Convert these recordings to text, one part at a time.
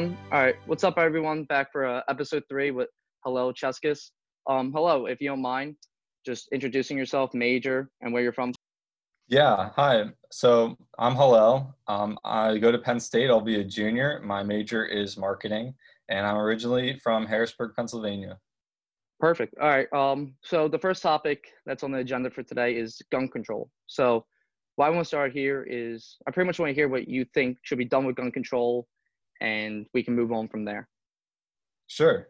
everyone. All right, what's up, everyone? Back for uh, episode three with Hillel Cheskis. Um, hello, if you don't mind, just introducing yourself, major, and where you're from. Yeah, hi. So I'm Hillel. Um, I go to Penn State. I'll be a junior. My major is marketing, and I'm originally from Harrisburg, Pennsylvania. Perfect. All right. Um, so the first topic that's on the agenda for today is gun control. So why I want to start here is I pretty much want to hear what you think should be done with gun control, and we can move on from there. Sure.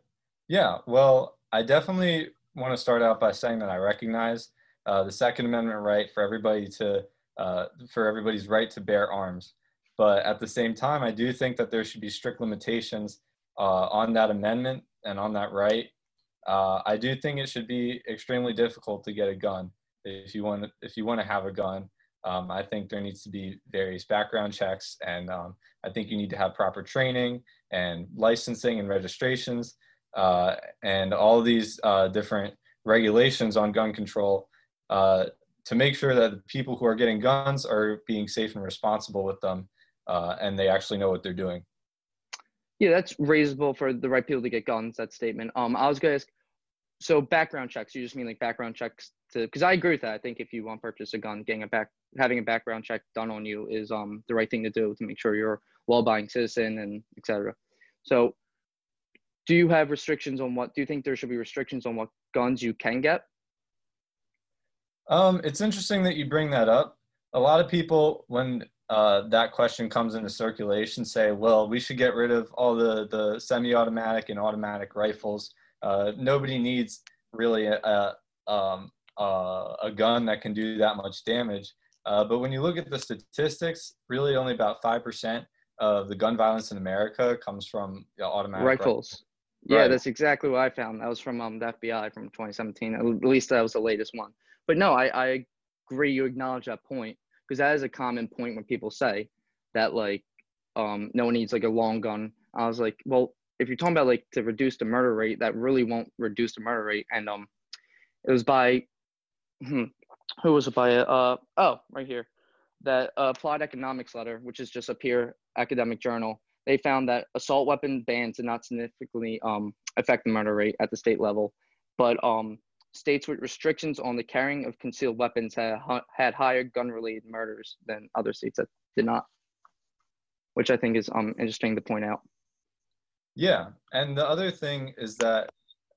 Yeah. Well, I definitely want to start out by saying that I recognize uh, the Second Amendment right for everybody to uh, for everybody's right to bear arms. But at the same time, I do think that there should be strict limitations uh, on that amendment and on that right. Uh, I do think it should be extremely difficult to get a gun if you want if you want to have a gun. Um, I think there needs to be various background checks, and um, I think you need to have proper training and licensing and registrations, uh, and all these uh, different regulations on gun control uh, to make sure that the people who are getting guns are being safe and responsible with them, uh, and they actually know what they're doing. Yeah, that's reasonable for the right people to get guns. That statement. Um, I was gonna ask. So background checks. You just mean like background checks to? Because I agree with that. I think if you want to purchase a gun, getting a back having a background check done on you is um the right thing to do to make sure you're a law-abiding citizen and etc. So, do you have restrictions on what? Do you think there should be restrictions on what guns you can get? Um, it's interesting that you bring that up. A lot of people, when uh, that question comes into circulation, say, "Well, we should get rid of all the the semi-automatic and automatic rifles. Uh, nobody needs really a, a, um, uh, a gun that can do that much damage." Uh, but when you look at the statistics, really only about 5% of the gun violence in America comes from you know, automatic rifles. rifles. Yeah, right. that's exactly what I found. That was from um, the FBI from 2017. At least that was the latest one. But no, I, I agree. You acknowledge that point because that is a common point when people say that like um, no one needs like a long gun. I was like, well, if you're talking about like to reduce the murder rate, that really won't reduce the murder rate. And um, it was by hmm, who was it by? Uh, oh, right here, that uh, Applied Economics letter, which is just a peer academic journal. They found that assault weapon bans did not significantly um, affect the murder rate at the state level, but um, states with restrictions on the carrying of concealed weapons had, had higher gun-related murders than other states that did not, which I think is um, interesting to point out. Yeah, and the other thing is that,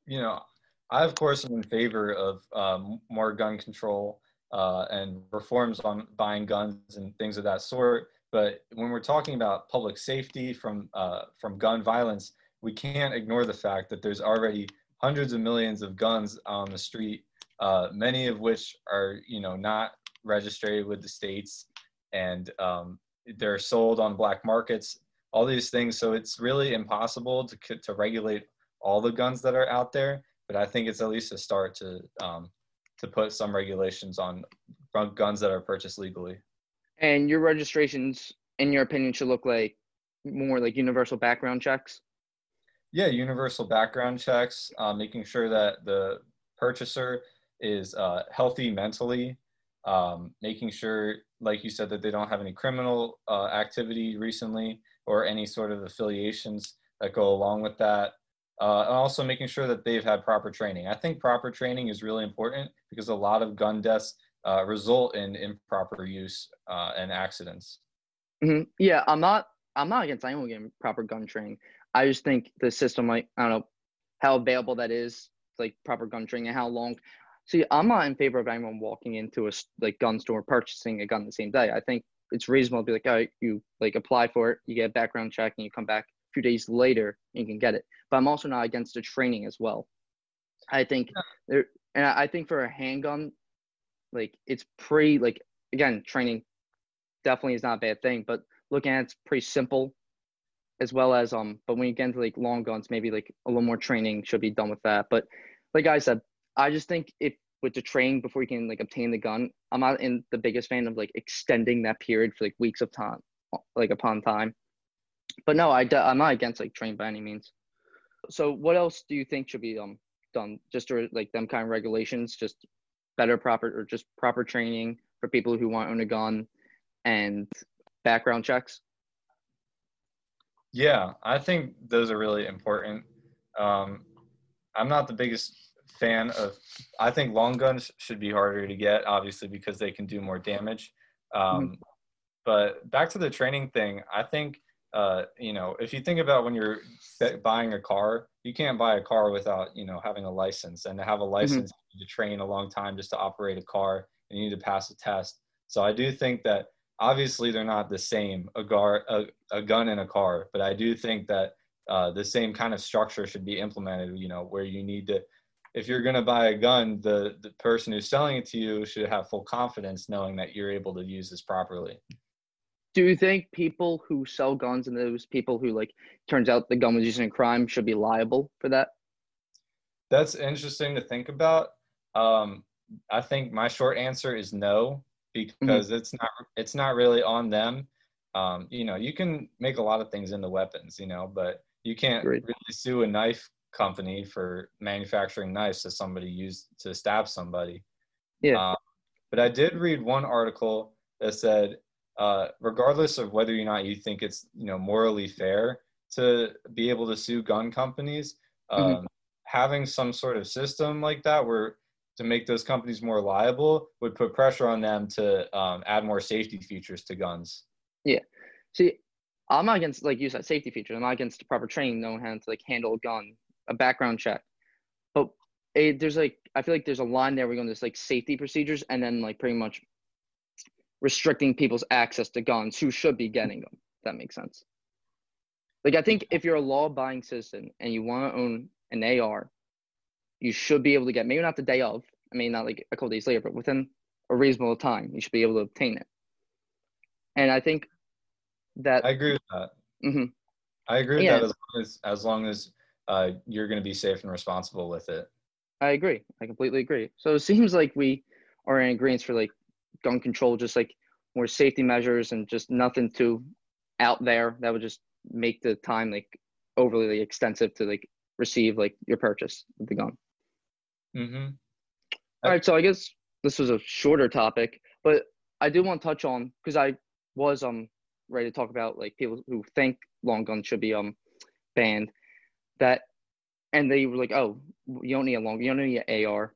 you know, I of course am in favor of um, more gun control uh, and reforms on buying guns and things of that sort. But when we're talking about public safety from uh, from gun violence, we can't ignore the fact that there's already hundreds of millions of guns on the street, uh, many of which are you know not registered with the states, and um, they're sold on black markets. All these things, so it's really impossible to to regulate all the guns that are out there. But I think it's at least a start to um, to put some regulations on guns that are purchased legally. And your registrations, in your opinion, should look like more like universal background checks. Yeah, universal background checks, uh, making sure that the purchaser is uh, healthy mentally, um, making sure, like you said, that they don't have any criminal uh, activity recently or any sort of affiliations that go along with that uh, and also making sure that they've had proper training. I think proper training is really important because a lot of gun deaths uh, result in improper use uh, and accidents. Mm-hmm. Yeah, I'm not. I'm not against anyone getting proper gun training. I just think the system, like I don't know, how available that is, like proper gun training, and how long. See, I'm not in favor of anyone walking into a like gun store purchasing a gun the same day. I think it's reasonable to be like, oh, you like apply for it, you get a background check, and you come back a few days later and you can get it. But I'm also not against the training as well. I think yeah. there, and I think for a handgun, like it's pretty like again training definitely is not a bad thing, but looking at it's pretty simple as well as um but when you get into like long guns maybe like a little more training should be done with that but like i said i just think if with the training before you can like obtain the gun i'm not in the biggest fan of like extending that period for like weeks of time like upon time but no, I I'm not against like train by any means. So what else do you think should be um done? Just like them kind of regulations, just better proper or just proper training for people who want to own a gun and background checks. Yeah, I think those are really important. Um, I'm not the biggest fan of. I think long guns should be harder to get, obviously, because they can do more damage. Um, mm-hmm. But back to the training thing, I think uh, you know if you think about when you're buying a car, you can't buy a car without you know having a license, and to have a mm-hmm. license, mm-hmm. to train a long time just to operate a car, and you need to pass a test. So I do think that obviously they're not the same a, gar, a, a gun and a car, but I do think that uh, the same kind of structure should be implemented. You know where you need to if you're going to buy a gun, the, the person who's selling it to you should have full confidence knowing that you're able to use this properly. Do you think people who sell guns and those people who like turns out the gun was used in a crime should be liable for that? That's interesting to think about. Um, I think my short answer is no because mm-hmm. it's not it's not really on them. Um, you know, you can make a lot of things into weapons, you know, but you can't Great. really sue a knife company for manufacturing knives that somebody used to stab somebody. Yeah. Um, but I did read one article that said, uh, regardless of whether or not you think it's you know morally fair to be able to sue gun companies, mm-hmm. um, mm-hmm. having some sort of system like that where to make those companies more liable would put pressure on them to um, add more safety features to guns. Yeah. See, I'm not against like you said safety features. I'm not against proper training, knowing how to like handle a gun a background check. But it, there's like I feel like there's a line there. We're going to this like safety procedures, and then like pretty much restricting people's access to guns who should be getting them. that makes sense. Like I think if you're a law-abiding citizen and you want to own an AR, you should be able to get maybe not the day of. I mean, not like a couple days later, but within a reasonable time, you should be able to obtain it. And I think that I agree with that. Mm-hmm. I agree with yeah. that as long as as long as uh, you're going to be safe and responsible with it. I agree. I completely agree. So it seems like we are in agreement for like gun control, just like more safety measures and just nothing too out there that would just make the time like overly extensive to like receive like your purchase of the gun. Mm-hmm. All right. So I guess this was a shorter topic, but I do want to touch on because I was um ready to talk about like people who think long guns should be um banned that and they were like, oh, you don't need a long, you don't need an AR.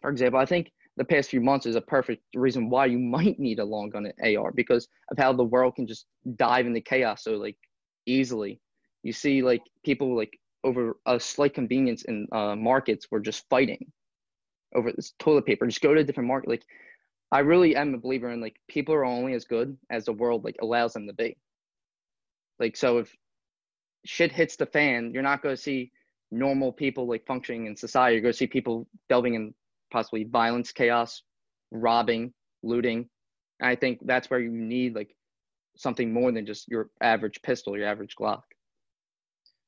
For example, I think the past few months is a perfect reason why you might need a long gun an AR because of how the world can just dive into chaos so like easily. You see like people like over a slight convenience in uh, markets were just fighting over this toilet paper. Just go to a different market. Like I really am a believer in like people are only as good as the world like allows them to be. Like so if shit hits the fan, you're not going to see normal people like functioning in society. You're going to see people delving in possibly violence, chaos, robbing, looting. And I think that's where you need like something more than just your average pistol, your average Glock.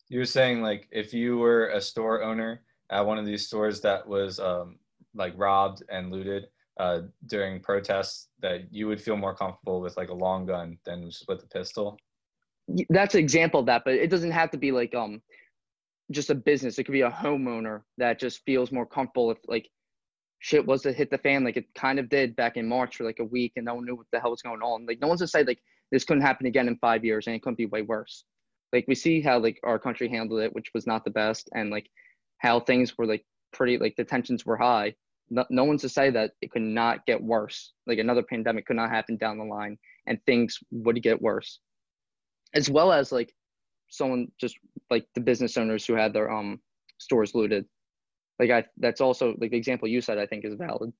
You were saying like if you were a store owner at one of these stores that was um, like robbed and looted uh, during protests, that you would feel more comfortable with like a long gun than just with a pistol that's an example of that, but it doesn't have to be like um just a business. It could be a homeowner that just feels more comfortable if like shit was to hit the fan like it kind of did back in March for like a week and no one knew what the hell was going on. Like no one's to say like this couldn't happen again in five years and it couldn't be way worse. Like we see how like our country handled it, which was not the best, and like how things were like pretty like the tensions were high. No, no one's to say that it could not get worse. Like another pandemic could not happen down the line and things would get worse as well as like someone just like the business owners who had their um stores looted. Like i that's also like the example you said i think is valid.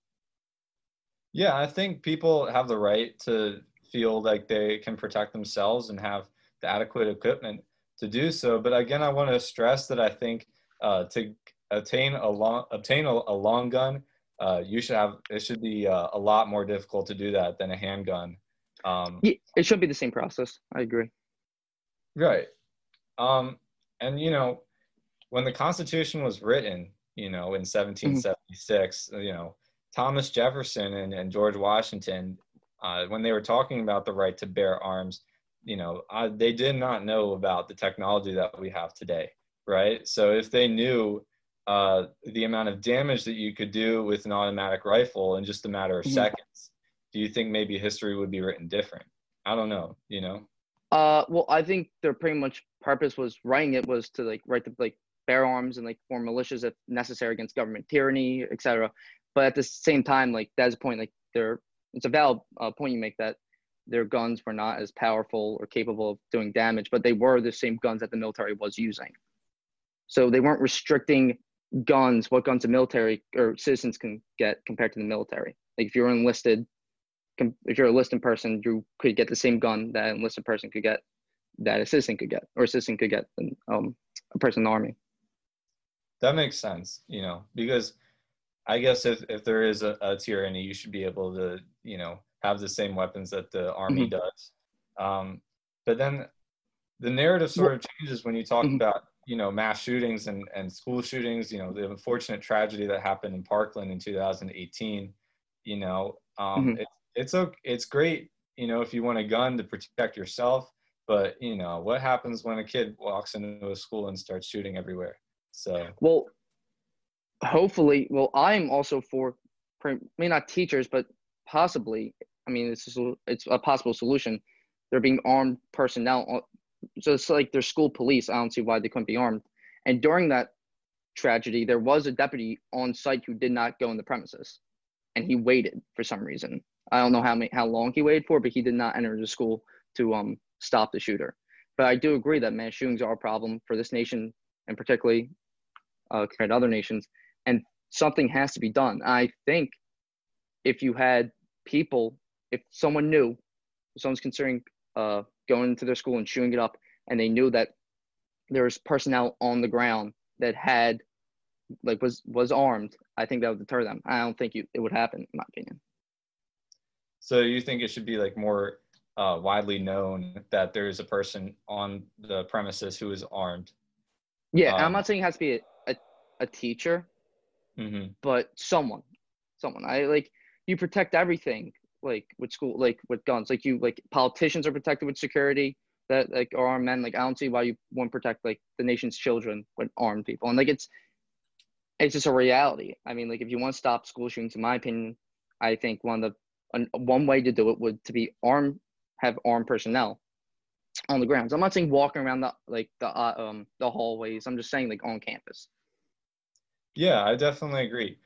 Yeah i think people have the right to feel like they can protect themselves and have the adequate equipment to do so. But again i want to stress that i think uh, to attain a long obtain a, a long gun uh, you should have it should be uh, a lot more difficult to do that than a handgun. Um, it should be the same process. I agree Right. Um, and you know, when the Constitution was written, you know, in 1776, mm-hmm. you know, Thomas Jefferson and, and George Washington, uh, when they were talking about the right to bear arms, you know, uh, they did not know about the technology that we have today, right? So if they knew uh, the amount of damage that you could do with an automatic rifle in just a matter of mm-hmm. seconds, do you think maybe history would be written different? I don't know, you know? Uh, well, I think their pretty much purpose was writing it was to like write the like bear arms and like form militias if necessary against government tyranny, etc. But at the same time, like that's a point like they're it's a valid uh, point you make that their guns were not as powerful or capable of doing damage, but they were the same guns that the military was using. So they weren't restricting guns, what guns the military or citizens can get compared to the military. Like if you're enlisted, if you're a enlisted person, you could get the same gun that an enlisted person could get, that a citizen could get, or a citizen could get um, a person in the army. That makes sense, you know, because I guess if, if there is a, a tyranny, you should be able to, you know, have the same weapons that the army mm-hmm. does. Um, but then the narrative sort of changes when you talk mm-hmm. about you know mass shootings and, and school shootings you know the unfortunate tragedy that happened in parkland in 2018 you know um, mm-hmm. it, it's okay it's great you know if you want a gun to protect yourself but you know what happens when a kid walks into a school and starts shooting everywhere so well hopefully well i'm also for maybe not teachers but possibly i mean it's a, it's a possible solution they're being armed personnel uh, so it's like their school police. I don't see why they couldn't be armed. And during that tragedy, there was a deputy on site who did not go in the premises, and he waited for some reason. I don't know how many, how long he waited for, but he did not enter the school to um stop the shooter. But I do agree that mass shootings are a problem for this nation, and particularly uh, compared to other nations. And something has to be done. I think if you had people, if someone knew, if someone's considering uh, going into their school and chewing it up, and they knew that there was personnel on the ground that had like was was armed, I think that would deter them. I don't think you, it would happen, in my opinion. So you think it should be like more uh, widely known that there is a person on the premises who is armed? Yeah, um, I'm not saying it has to be a, a, a teacher, mm-hmm. but someone, someone. I like you protect everything like with school like with guns like you like politicians are protected with security that like are armed men like i don't see why you wouldn't protect like the nation's children with armed people and like it's it's just a reality i mean like if you want to stop school shootings in my opinion i think one of the one way to do it would to be armed have armed personnel on the grounds i'm not saying walking around the like the uh, um the hallways i'm just saying like on campus yeah i definitely agree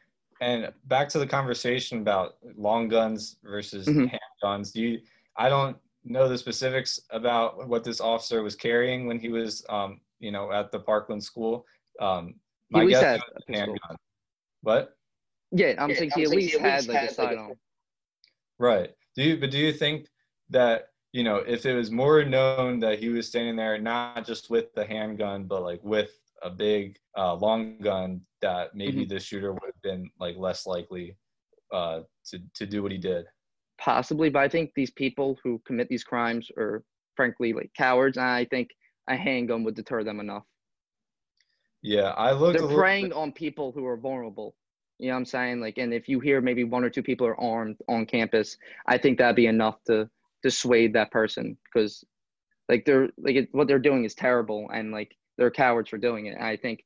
and back to the conversation about long guns versus mm-hmm. handguns. Do you? I don't know the specifics about what this officer was carrying when he was, um, you know, at the Parkland school. Um, my guess had a handgun. What? Yeah, I'm yeah, saying he at least had like a sidearm. Right. Do you? But do you think that you know if it was more known that he was standing there not just with the handgun but like with a big uh, long gun that maybe mm-hmm. the shooter would have been like less likely uh, to to do what he did. Possibly, but I think these people who commit these crimes are frankly like cowards, and I think a handgun would deter them enough. Yeah, I looked. They're preying bit... on people who are vulnerable. You know what I'm saying? Like, and if you hear maybe one or two people are armed on campus, I think that'd be enough to dissuade that person because, like, they're like it, what they're doing is terrible, and like they're cowards for doing it. And I think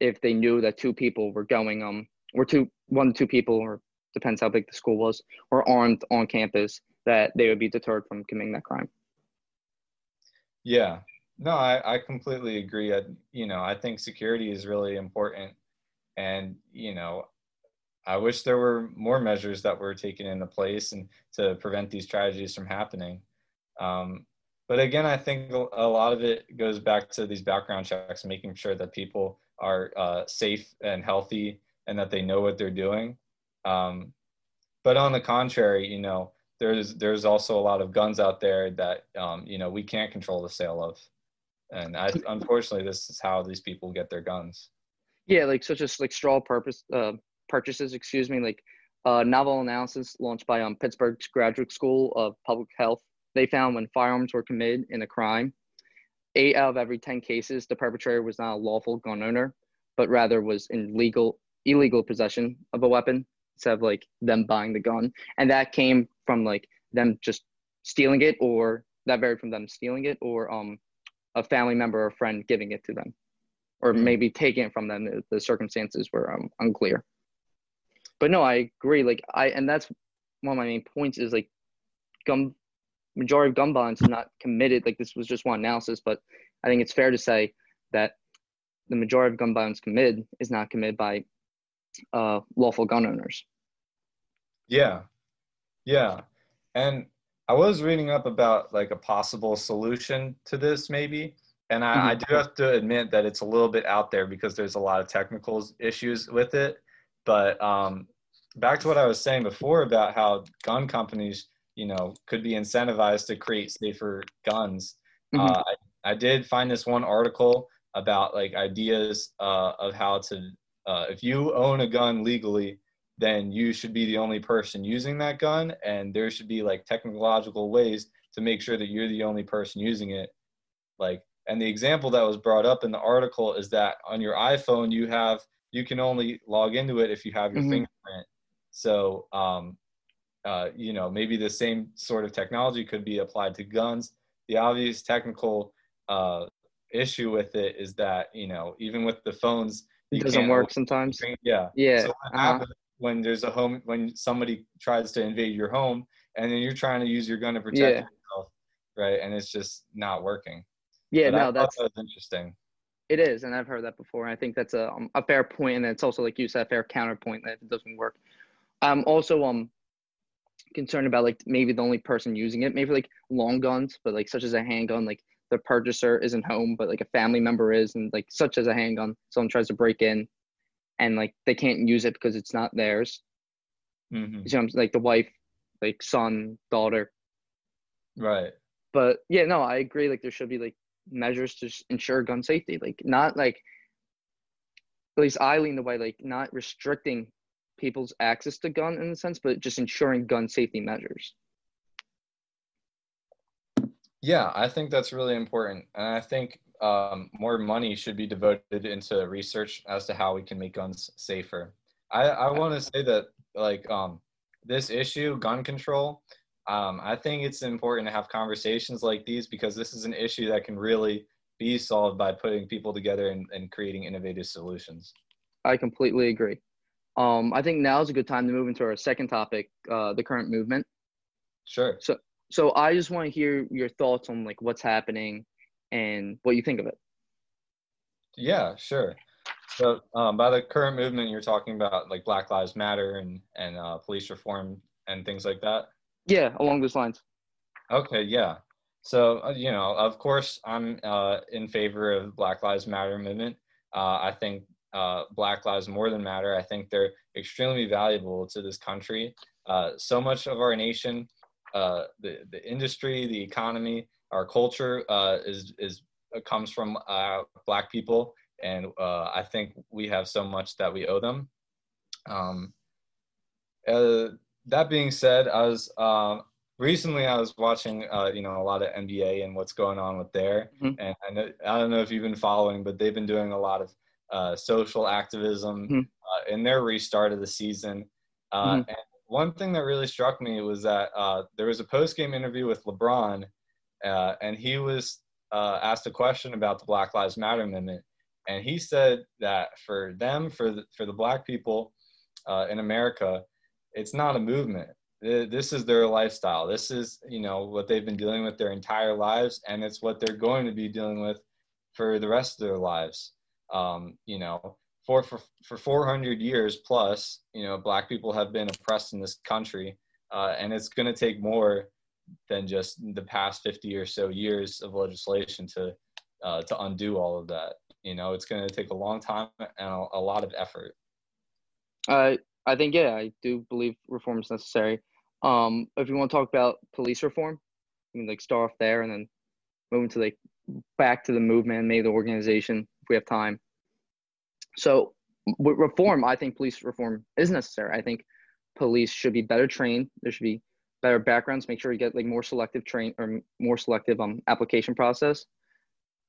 if they knew that two people were going um or two one two people or depends how big the school was were armed on campus that they would be deterred from committing that crime yeah no i, I completely agree I, you know i think security is really important and you know i wish there were more measures that were taken into place and to prevent these tragedies from happening um, but again i think a lot of it goes back to these background checks making sure that people are uh, safe and healthy and that they know what they're doing. Um, but on the contrary, you know, there's there's also a lot of guns out there that um, you know we can't control the sale of, and I, unfortunately, this is how these people get their guns. Yeah, like such as like straw purpose uh, purchases. Excuse me, like uh, novel analysis launched by um, Pittsburgh's Graduate School of Public Health. They found when firearms were committed in a crime, eight out of every 10 cases, the perpetrator was not a lawful gun owner, but rather was in legal, illegal possession of a weapon instead of like them buying the gun. And that came from like them just stealing it or that varied from them stealing it or um, a family member or friend giving it to them or mm-hmm. maybe taking it from them. The, the circumstances were um, unclear. But no, I agree. Like I, and that's one of my main points is like gun majority of gun violence is not committed. Like this was just one analysis, but I think it's fair to say that the majority of gun violence committed is not committed by uh, lawful gun owners. Yeah, yeah, and I was reading up about like a possible solution to this, maybe. And I, mm-hmm. I do have to admit that it's a little bit out there because there's a lot of technical issues with it. But um, back to what I was saying before about how gun companies, you know, could be incentivized to create safer guns. Mm-hmm. Uh, I, I did find this one article about like ideas uh, of how to, uh, if you own a gun legally, then you should be the only person using that gun and there should be like technological ways to make sure that you're the only person using it like and the example that was brought up in the article is that on your iphone you have you can only log into it if you have your mm-hmm. fingerprint so um, uh, you know maybe the same sort of technology could be applied to guns. The obvious technical uh, issue with it is that you know even with the phones it doesn't work sometimes. yeah. Yeah so uh-huh. when there's a home when somebody tries to invade your home and then you're trying to use your gun to protect yeah. yourself right? And it's just not working. Yeah but no that's that interesting. It is and i've heard that before and i think that's a, um, a fair point and it's also like you said a fair counterpoint that it doesn't work i'm also um concerned about like maybe the only person using it maybe like long guns but like such as a handgun like the purchaser isn't home but like a family member is and like such as a handgun someone tries to break in and like they can't use it because it's not theirs. Mm-hmm. You know, like the wife, like son, daughter. Right. But yeah, no, I agree. Like there should be like measures to ensure gun safety. Like not like at least I lean the way like not restricting people's access to gun in a sense, but just ensuring gun safety measures. Yeah, I think that's really important. And I think um, more money should be devoted into research as to how we can make guns safer. I, I want to say that like um, this issue, gun control, um, I think it's important to have conversations like these because this is an issue that can really be solved by putting people together and, and creating innovative solutions. I completely agree. Um, I think now is a good time to move into our second topic, uh, the current movement. Sure. So, so I just want to hear your thoughts on like what's happening and what you think of it. Yeah, sure. So um, by the current movement, you're talking about like Black Lives Matter and and uh, police reform and things like that. Yeah, along those lines. Okay, yeah. So uh, you know, of course, I'm uh, in favor of Black Lives Matter movement. Uh, I think uh, Black Lives more than matter. I think they're extremely valuable to this country. Uh, so much of our nation, the the industry, the economy, our culture uh, is is uh, comes from uh, black people and uh, i think we have so much that we owe them um, uh, that being said i was um, recently i was watching uh, you know a lot of nba and what's going on with there mm-hmm. and I, know, I don't know if you've been following but they've been doing a lot of social activism mm-hmm. in their restart of the season mm-hmm. and one thing that really struck me was that there was a post-game interview with lebron uh, and he was uh, asked a question about the Black Lives Matter movement, and he said that for them, for the, for the Black people uh, in America, it's not a movement. This is their lifestyle. This is you know what they've been dealing with their entire lives, and it's what they're going to be dealing with for the rest of their lives. Um, you know, for, for for 400 years plus, you know, Black people have been oppressed in this country, uh, and it's going to take more than just the past 50 or so years of legislation to uh, to undo all of that. You know, it's going to take a long time and a, a lot of effort. I I think yeah, I do believe reform is necessary. Um, if you want to talk about police reform, you can like start off there and then move into like back to the movement, maybe the organization if we have time. So reform, I think police reform is necessary. I think police should be better trained. There should be better backgrounds, make sure you get like more selective train or more selective um application process,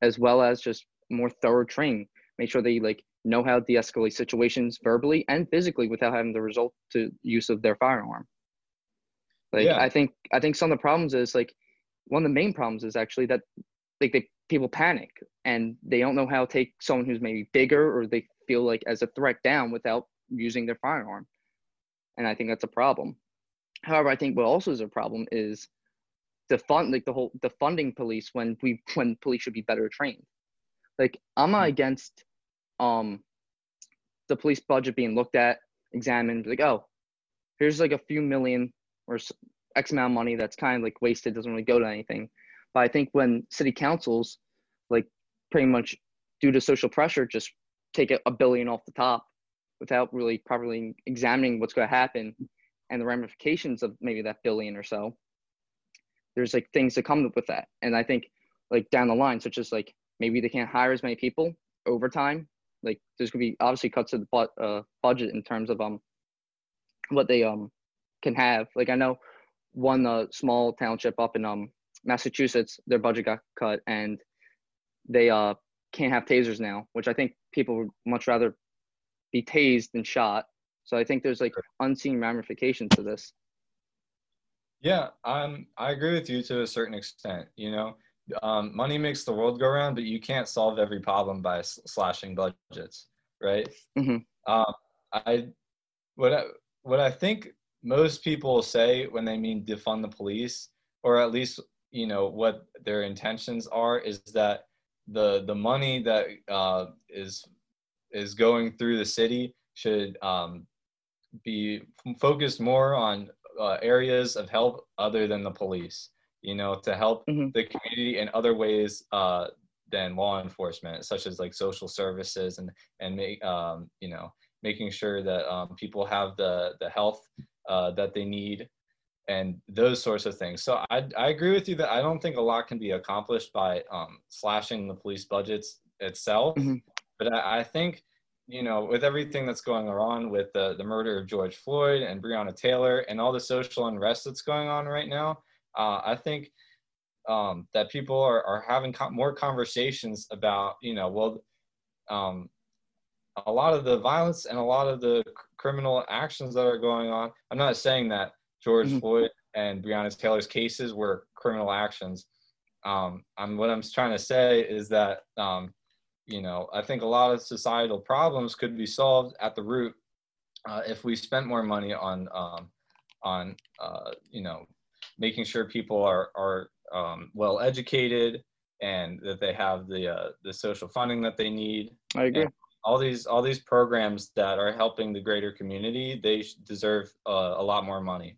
as well as just more thorough training. Make sure they like know how to de-escalate situations verbally and physically without having the result to use of their firearm. Like yeah. I think I think some of the problems is like one of the main problems is actually that like they people panic and they don't know how to take someone who's maybe bigger or they feel like as a threat down without using their firearm. And I think that's a problem. However, I think what also is a problem is the fund like the whole the funding police when we when police should be better trained. Like I'm not mm-hmm. against um the police budget being looked at, examined, like oh, here's like a few million or X amount of money that's kind of like wasted, doesn't really go to anything. But I think when city councils, like pretty much due to social pressure, just take a billion off the top without really properly examining what's going to happen and the ramifications of maybe that billion or so there's like things that come with that. And i think like down the line such as like maybe they can't hire as many people over time like there's gonna be obviously cuts to the uh, budget in terms of um what they um can have. Like i know one uh, small township up in um massachusetts their budget got cut and they uh can't have tasers now which i think people would much rather be tased than shot so i think there's like unseen ramifications to this yeah, um, I agree with you to a certain extent. You know, um, money makes the world go round, but you can't solve every problem by s- slashing budgets, right? Mm-hmm. Um, I what I, what I think most people say when they mean defund the police, or at least you know what their intentions are, is that the the money that uh, is is going through the city should um, be focused more on uh, areas of help other than the police you know to help mm-hmm. the community in other ways uh, than law enforcement such as like social services and and make um, you know making sure that um, people have the the health uh, that they need and those sorts of things so I, I agree with you that i don't think a lot can be accomplished by um, slashing the police budgets itself mm-hmm. but I, I think you know, with everything that's going on with the, the murder of George Floyd and Breonna Taylor and all the social unrest that's going on right now, uh, I think um, that people are, are having co- more conversations about, you know, well, um, a lot of the violence and a lot of the c- criminal actions that are going on. I'm not saying that George mm-hmm. Floyd and Breonna Taylor's cases were criminal actions. Um, I'm, what I'm trying to say is that um, you know, I think a lot of societal problems could be solved at the root uh, if we spent more money on um, on uh, you know making sure people are are um, well educated and that they have the uh, the social funding that they need. I agree. And all these all these programs that are helping the greater community, they deserve uh, a lot more money.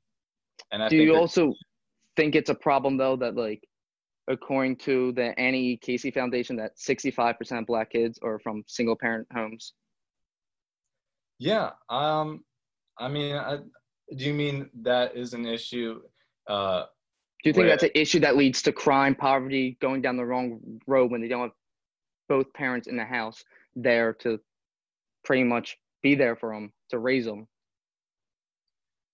And I do you also think it's a problem though that like according to the Annie. Casey Foundation, that 65% of Black kids are from single parent homes. Yeah. Um, I mean, I, do you mean that is an issue? Uh, do you think where, that's an issue that leads to crime, poverty, going down the wrong road when they don't have both parents in the house there to pretty much be there for them to raise them?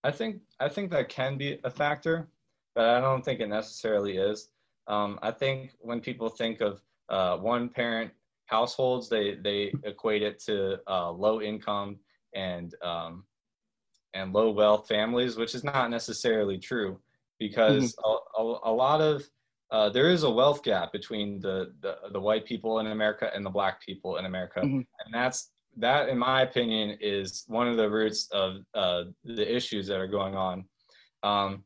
I think I think that can be a factor, but I don't think it necessarily is. Um, I think when people think of uh, one parent households, they, they equate it to uh, low income and, um, and low wealth families, which is not necessarily true because mm-hmm. a, a, a, lot of uh, there is a wealth gap between the, the, the white people in America and the black people in America, mm-hmm. and that's that, in my opinion, is one of the roots of uh, the issues that are going on. Um,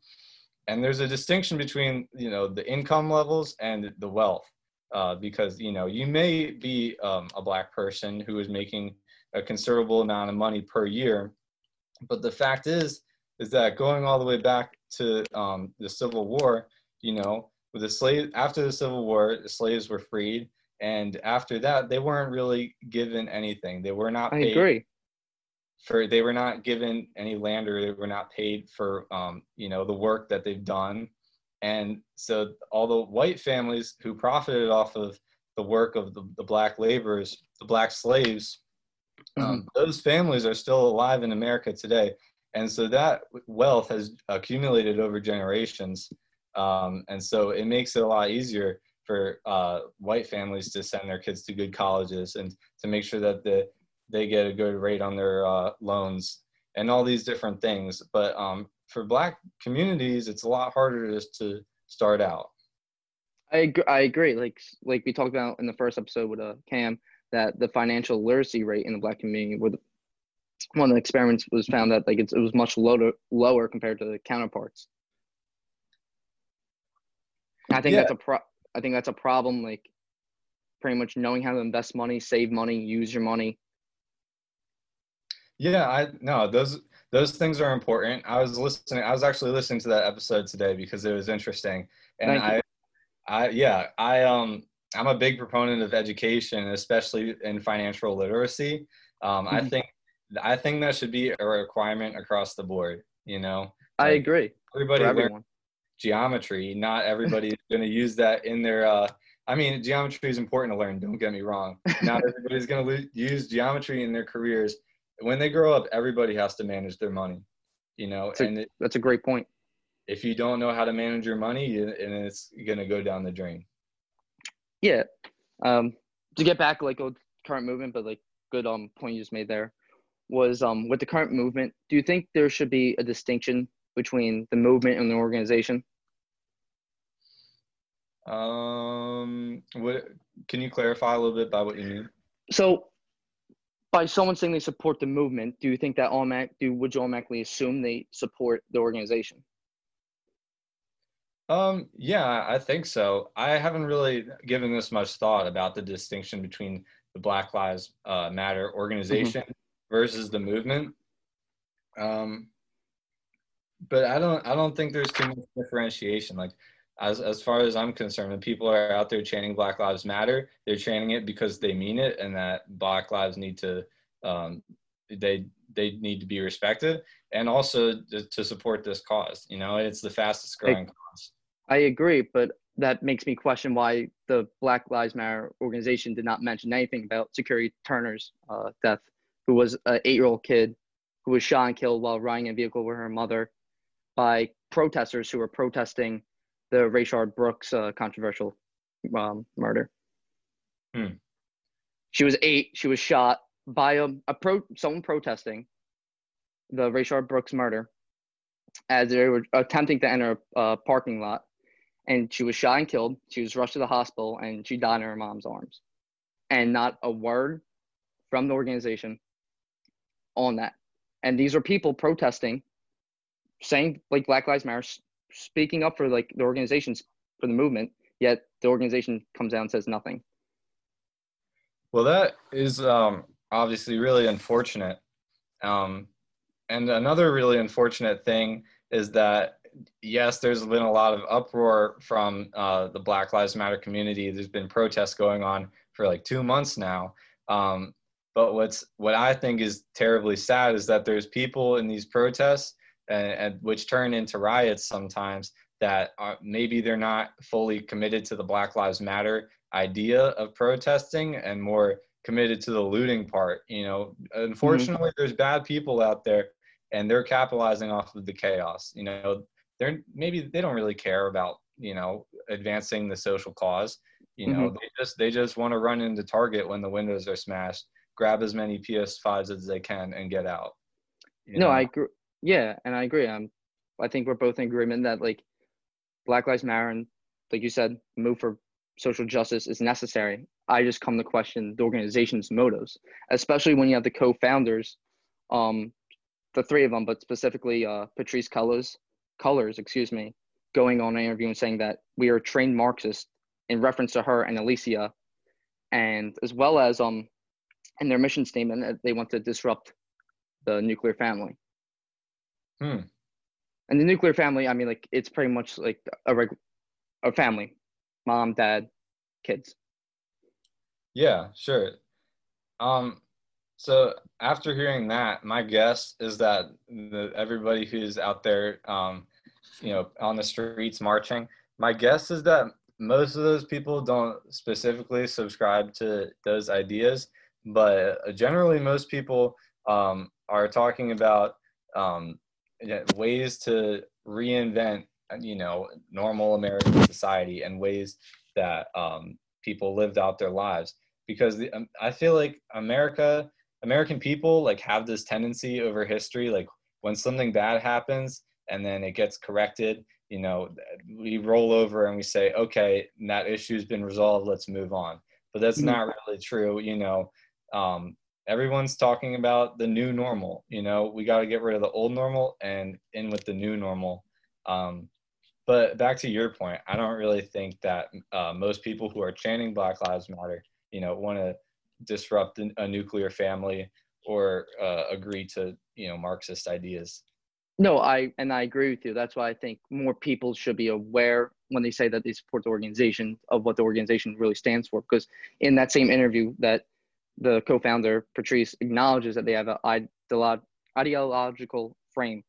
and there's a distinction between you know the income levels and the wealth uh, because you know you may be um, a black person who is making a considerable amount of money per year but the fact is is that going all the way back to um, the civil war you know with the slave after the civil war the slaves were freed and after that they weren't really given anything. They were not paid I agree. for they were not given any land or they were not paid for um, you know the work that they've done. And so all the white families who profited off of the work of the, the black laborers the black slaves um, mm-hmm. those families are still alive in america today. And so that wealth has accumulated over generations. Um, and so it makes it a lot easier for uh, white families to send their kids to good colleges and to make sure that the they get a good rate on their uh, loans and all these different things. But um, for Black communities, it's a lot harder just to start out. I agree, I agree. Like like we talked about in the first episode with uh, Cam, that the financial literacy rate in the Black community, where the, one of the experiments was found that like it was much lower lower compared to the counterparts. I think Yeah. that's a pro. I think that's a problem. Like, pretty much knowing how to invest money, save money, use your money. Yeah, I no, those those things are important. I was listening I was actually listening to that episode today because it was interesting. And I. I yeah, I um I'm a big proponent of education, especially in financial literacy. Um I Mhm. think I think that should be a requirement across the board, you know. I Like, agree. Everybody For learns everyone. Geometry. Not everybody is going to use that in their. Uh, I mean, geometry is important to learn. Don't get me wrong. Not everybody's going to lo- use geometry in their careers. When they grow up, everybody has to manage their money. You know, It's a- it, That's a great point. if you don't know how to manage your money, you, and it's going to go down the drain. Yeah. Um, to get back like old current movement, but like good um point you just made there was um with the current movement. Do you think there should be a distinction between the movement and the organization? Um, what can you clarify a little bit by what you mean? So, by someone saying they support the movement, do you think that automatic? Do would you automatically assume they support the organization? Um, yeah, I think so. I haven't really given this much thought about the distinction between the Black Lives uh, Matter organization versus the movement. Um, but I don't, I don't think there's too much differentiation. Like, as as far as I'm concerned, when people are out there chanting Black Lives Matter, they're chanting it because they mean it, and that Black lives need to, um, they they need to be respected, and also to, to support this cause. You know, it's the fastest growing cause. I agree, but that makes me question why the Black Lives Matter organization did not mention anything about Secoriea Turner's uh, death, who was an eight-year-old kid who was shot and killed while riding a vehicle with her mother by protesters who were protesting the Rayshard Brooks uh, controversial um, murder. Hmm. She was eight. She was shot by a, a pro someone protesting the Rayshard Brooks murder as they were attempting to enter a, a parking lot and she was shot and killed. She was rushed to the hospital and she died in her mom's arms. And not a word from the organization on that. And these are people protesting, saying like Black Lives Matter, speaking up for like the organizations for the movement. Yet the organization comes out and says nothing. Well, that is um, obviously really unfortunate. Um, and another really unfortunate thing is that, yes, there's been a lot of uproar from uh, the Black Lives Matter community. There's been protests going on for like two months now. Um, but what's what I think is terribly sad is that there's people in these protests, and, and which turn into riots sometimes, that are, maybe they're not fully committed to the Black Lives Matter idea of protesting and more committed to the looting part. You know, unfortunately, there's bad people out there, and they're capitalizing off of the chaos. You know, they're maybe they don't really care about you know advancing the social cause. You know, mm-hmm. they just they just want to run into Target when the windows are smashed, grab as many PS5s as they can, and get out. you No, know? I agree. Yeah, and I agree. Um, I think we're both in agreement that like Black Lives Matter and like you said, move for social justice is necessary. I just come to question the organization's motives, especially when you have the co-founders, um, the three of them, but specifically uh, Patrisse Cullors, Cullors, excuse me, going on an interview and saying that we are trained Marxists in reference to her and Alicia, and as well as um, in their mission statement that they want to disrupt the nuclear family. Hmm. And the nuclear family, I mean, like it's pretty much like a reg- a family, mom, dad, kids. Yeah, sure. Um, so after hearing that, my guess is that the, everybody who's out there, um, you know, on the streets marching, my guess is that most of those people don't specifically subscribe to those ideas, but generally most people um, are talking about um, ways to reinvent, you know, normal American society and ways that um, people lived out their lives because the, um, I feel like America, American people like have this tendency over history, like when something bad happens and then it gets corrected, you know, we roll over and we say, okay, that issue's been resolved, let's move on. But that's Mhm. not really true, you know. Um, everyone's talking about the new normal, you know, we got to get rid of the old normal and in with the new normal. Um, but back to your point, I don't really think that uh, most people who are chanting Black Lives Matter, you know, want to disrupt a nuclear family or uh, agree to you know Marxist ideas. No, I and I agree with you. That's why I think more people should be aware when they say that they support the organization of what the organization really stands for. Because in that same interview, that the co-founder Patrisse acknowledges that they have an ideological frame.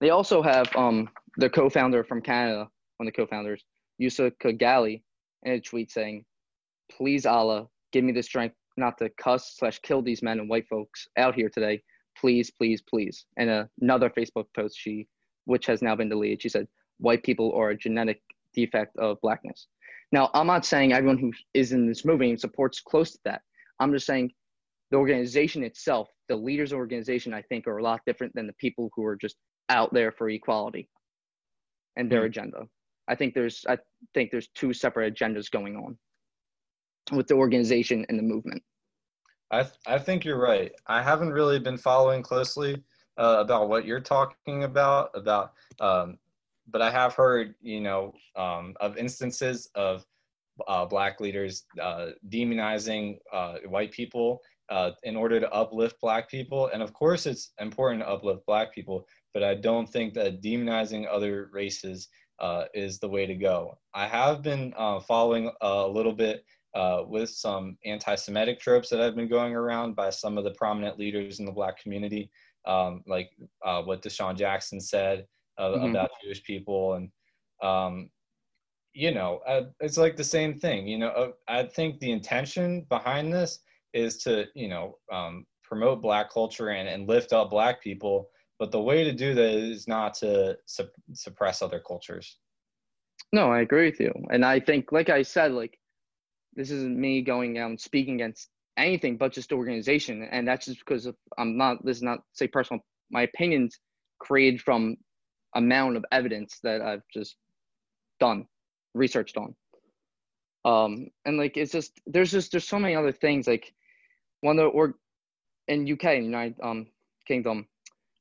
They also have um, the co-founder from Canada, one of the co-founders, Yusra Khogali, in a tweet saying, "Please Allah, give me the strength not to cuss slash kill these men and white folks out here today. Please, please, please." And another Facebook post she, which has now been deleted, she said, "White people are a genetic defect of blackness." Now, I'm not saying everyone who is in this movement supports close to that. I'm just saying the organization itself, the leaders of organization, I think, are a lot different than the people who are just out there for equality and their mm-hmm. agenda. I think there's I think there's two separate agendas going on with the organization and the movement. I th- I think you're right. I haven't really been following closely uh, about what you're talking about about, um, but I have heard you know um, of instances of uh, black leaders uh, demonizing uh, white people uh, in order to uplift black people, and of course it's important to uplift black people but I don't think that demonizing other races uh, is the way to go. I have been uh, following a little bit uh, with some anti-Semitic tropes that have been going around by some of the prominent leaders in the Black community, um, like uh, what DeSean Jackson said mm-hmm. about Jewish people, and um, you know, uh, it's like the same thing. You know, uh, I think the intention behind this is to you know um, promote Black culture and, and lift up Black people but the way to do that is not to su- suppress other cultures no i agree with you and i think like i said like this isn't me going out and speaking against anything but just organization and that's just because of, i'm not this is not say personal my opinions created from amount of evidence that i've just done researched on um and like it's just there's just there's so many other things like one of the or in uk united um kingdom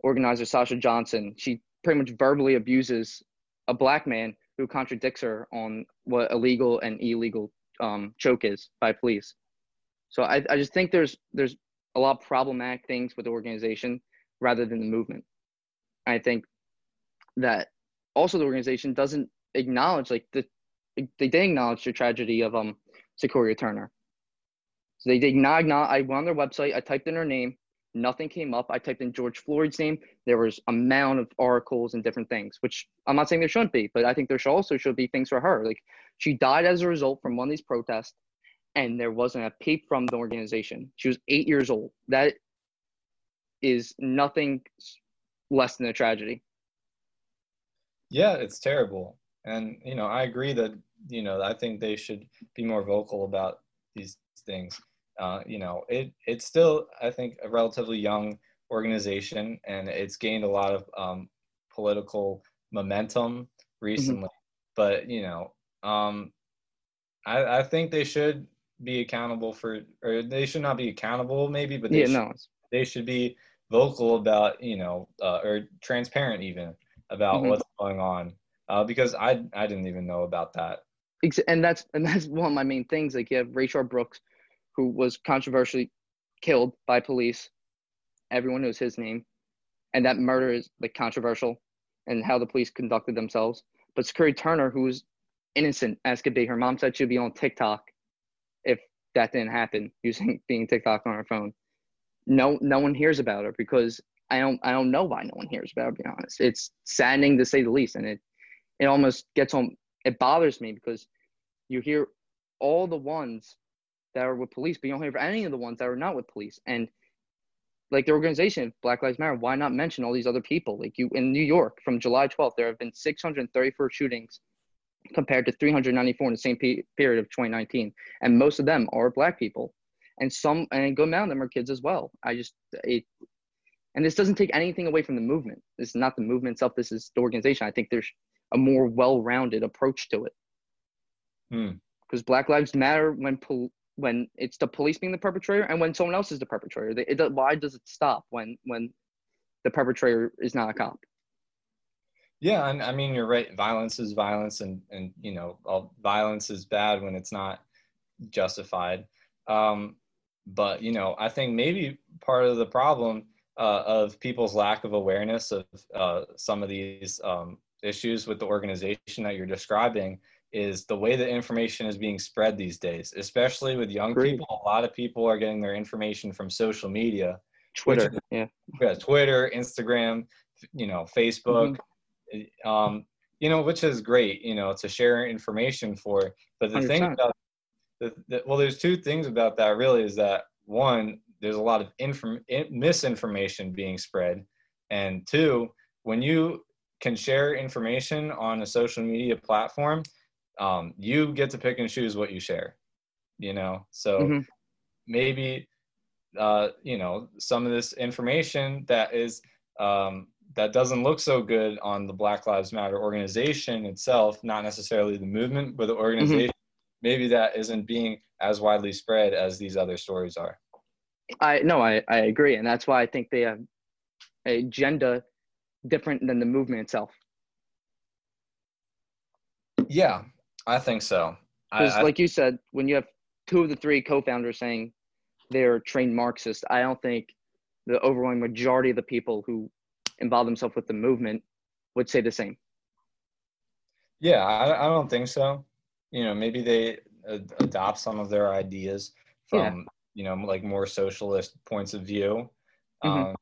organizer Sasha Johnson, she pretty much verbally abuses a black man who contradicts her on what illegal and illegal um, choke is by police. So I, I just think there's there's a lot of problematic things with the organization rather than the movement. I think that also the organization doesn't acknowledge like the they did acknowledge the tragedy of um Secoriea Turner. So they did not acknowledge. I went on their website. I typed in her name. Nothing came up. I typed in George Floyd's name. There was amount of articles and different things, which I'm not saying there shouldn't be, but I think there should also should be things for her. Like she died as a result from one of these protests, and there wasn't a peep from the organization. She was eight years old. That is nothing less than a tragedy. Yeah, it's terrible. And you know, I agree that you know, I think they should be more vocal about these things. Uh, you know, it it's still I think a relatively young organization, and it's gained a lot of um, political momentum recently. Mm-hmm. But you know, um, I I think they should be accountable for, or they should not be accountable, maybe, but they yeah, should, no. they should be vocal about you know, uh, or transparent even about mm-hmm. what's going on. Uh, because I I didn't even know about that. And that's and that's one of my main things. Like you have Rayshard Brooks, who was controversially killed by police. Everyone knows his name. And that murder is like controversial and how the police conducted themselves. But Secoriea Turner, who was innocent as could be, her mom said she'd be on TikTok if that didn't happen, using being TikTok on her phone. No no one hears about her because I don't I don't know why no one hears about her, to be honest. It's saddening to say the least. And it it almost gets on it bothers me because you hear all the ones that are with police, but you don't hear any of the ones that are not with police. And like the organization Black Lives Matter, why not mention all these other people? Like you in New York from July 12th, there have been 634 shootings compared to 394 in the same pe- period of 2019, and most of them are black people, and some and a good amount of them are kids as well. I just it, and this doesn't take anything away from the movement. This is not the movement itself. This is the organization. I think there's a more well-rounded approach to it. Because hmm. Black Lives Matter when pol- when it's the police being the perpetrator and when someone else is the perpetrator. It, it, why does it stop when when the perpetrator is not a cop? Yeah, and I mean you're right. Violence is violence, and and you know, all, violence is bad when it's not justified. Um, but you know, I think maybe part of the problem uh, of people's lack of awareness of uh, some of these um, issues with the organization that you're describing is the way that information is being spread these days, especially with young Great. people. A lot of people are getting their information from social media, Twitter, is, yeah, yeah, Twitter, Instagram, you know, Facebook. Mm-hmm um, you know, which is great, you know, to share information for. But the 100%. thing about the, the, well, there's two things about that really is that one, there's a lot of inform, misinformation being spread, and two, when you can share information on a social media platform, um, you get to pick and choose what you share. You know, so mm-hmm. maybe uh, you know some of this information that is um, that doesn't look so good on the Black Lives Matter organization itself, not necessarily the movement, but the mm-hmm. organization. Mm-hmm. Maybe that isn't being as widely spread as these other stories are. I no, I, I agree, and that's why I think they have a agenda different than the movement itself. Yeah, I think so. Because, like you said, when you have two of the three co-founders saying they're trained Marxists, I don't think the overwhelming majority of the people who involve themselves with the movement would say the same. Yeah, I, I don't think so. You know, maybe they ad- adopt some of their ideas from, yeah. you know, like more socialist points of view. Mm-hmm. Um,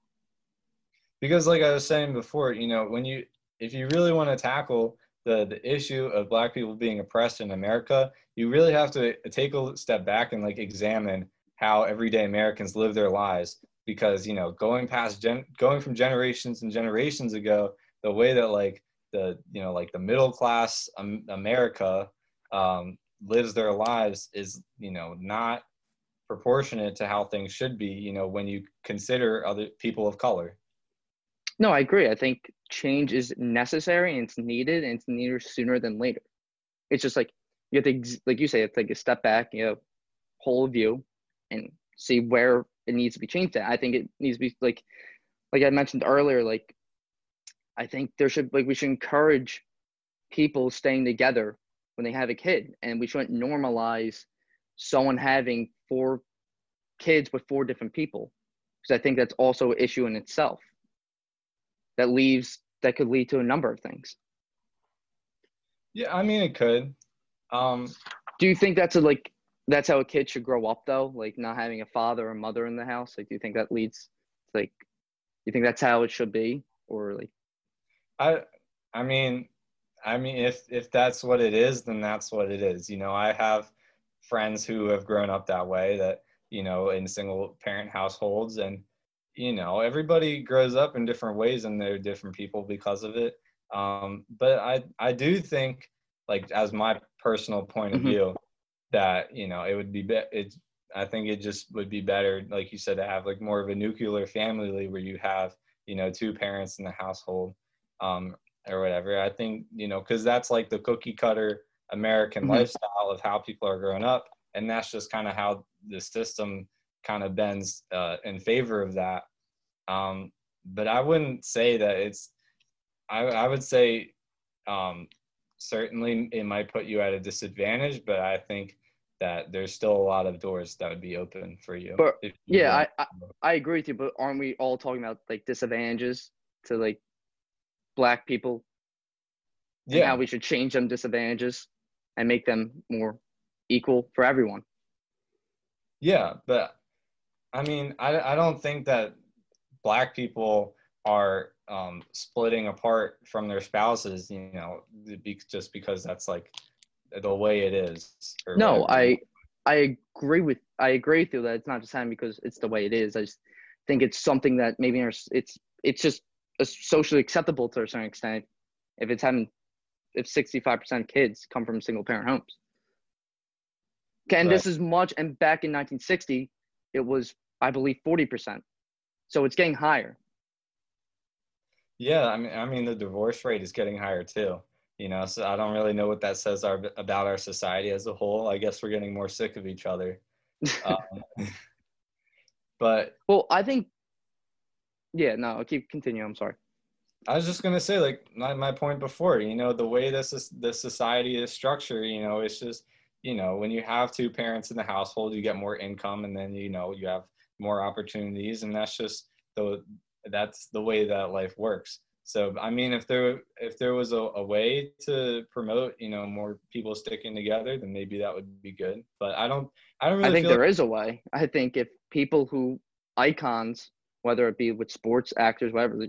because, like I was saying before, you know, when you, if you really want to tackle the, the issue of black people being oppressed in America, you really have to take a step back and like examine how everyday Americans live their lives because you know going past gen going from generations and generations ago the way that like the you know like the middle class um, america um, lives their lives is you know not proportionate to how things should be you know when you consider other people of color no i agree. I think change is necessary and it's needed and it's needed sooner than later. It's just like you have to like you say it's like a step back you know whole view and see where it needs to be changed at. I think it needs to be like like I mentioned earlier, like I think there should like we should encourage people staying together when they have a kid and we shouldn't normalize someone having four kids with four different people because I think that's also an issue in itself that leaves that could lead to a number of things. Yeah, I mean it could. Um do you think that's a like that's how a kid should grow up though like not having a father or mother in the house like do you think that leads like you think that's how it should be or like i i mean i mean if if that's what it is then that's what it is you know i have friends who have grown up that way that you know in single parent households and you know everybody grows up in different ways and they're different people because of it um but i i do think like as my personal point of mm-hmm. view that you know it would be, be it's I think it just would be better, like you said, to have like more of a nuclear family where you have, you know, two parents in the household, um, or whatever. I think, you know, because that's like the cookie cutter American mm-hmm. lifestyle of how people are growing up, and that's just kind of how the system kind of bends uh, in favor of that. Um, but I wouldn't say that it's. I, I would say um, certainly it might put you at a disadvantage, but I think that there's still a lot of doors that would be open for you. But you yeah, I, I, I agree with you. But aren't we all talking about like disadvantages to like black people? Yeah, how we should change them disadvantages and make them more equal for everyone. Yeah, but I mean, I I don't think that black people are um, splitting apart from their spouses. You know, just because that's like the way it is. No, whatever. I I agree with I agree with you that it's not just happening because it's the way it is. I just think it's something that maybe it's it's just socially acceptable to a certain extent if it's having if 65% kids come from single parent homes. And right. this is much and back in 1960 it was I believe 40%. So it's getting higher. Yeah, I mean I mean the divorce rate is getting higher too you know so i don't really know what that says our, about our society as a whole i guess we're getting more sick of each other um, but well i think yeah no i'll keep continue i'm sorry I was just gonna say, like my, my point before, you know, the way this is this society is structured, you know, it's just, you know, when you have two parents in the household, you get more income, and then you know you have more opportunities, and that's just the that's the way that life works. So I mean, if there if there was a, a way to promote, you know, more people sticking together, then maybe that would be good. But I don't, I don't really. I think there like- is a way. I think if people who icons, whether it be with sports actors, whatever,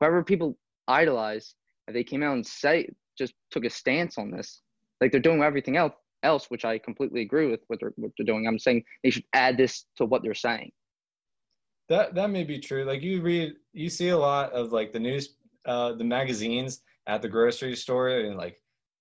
whoever people idolize, if they came out and say just took a stance on this, like they're doing everything else, else, which I completely agree with what they're what they're doing. I'm saying they should add this to what they're saying. That that may be true. Like you read, you see a lot of like the news, uh, the magazines at the grocery store, and like,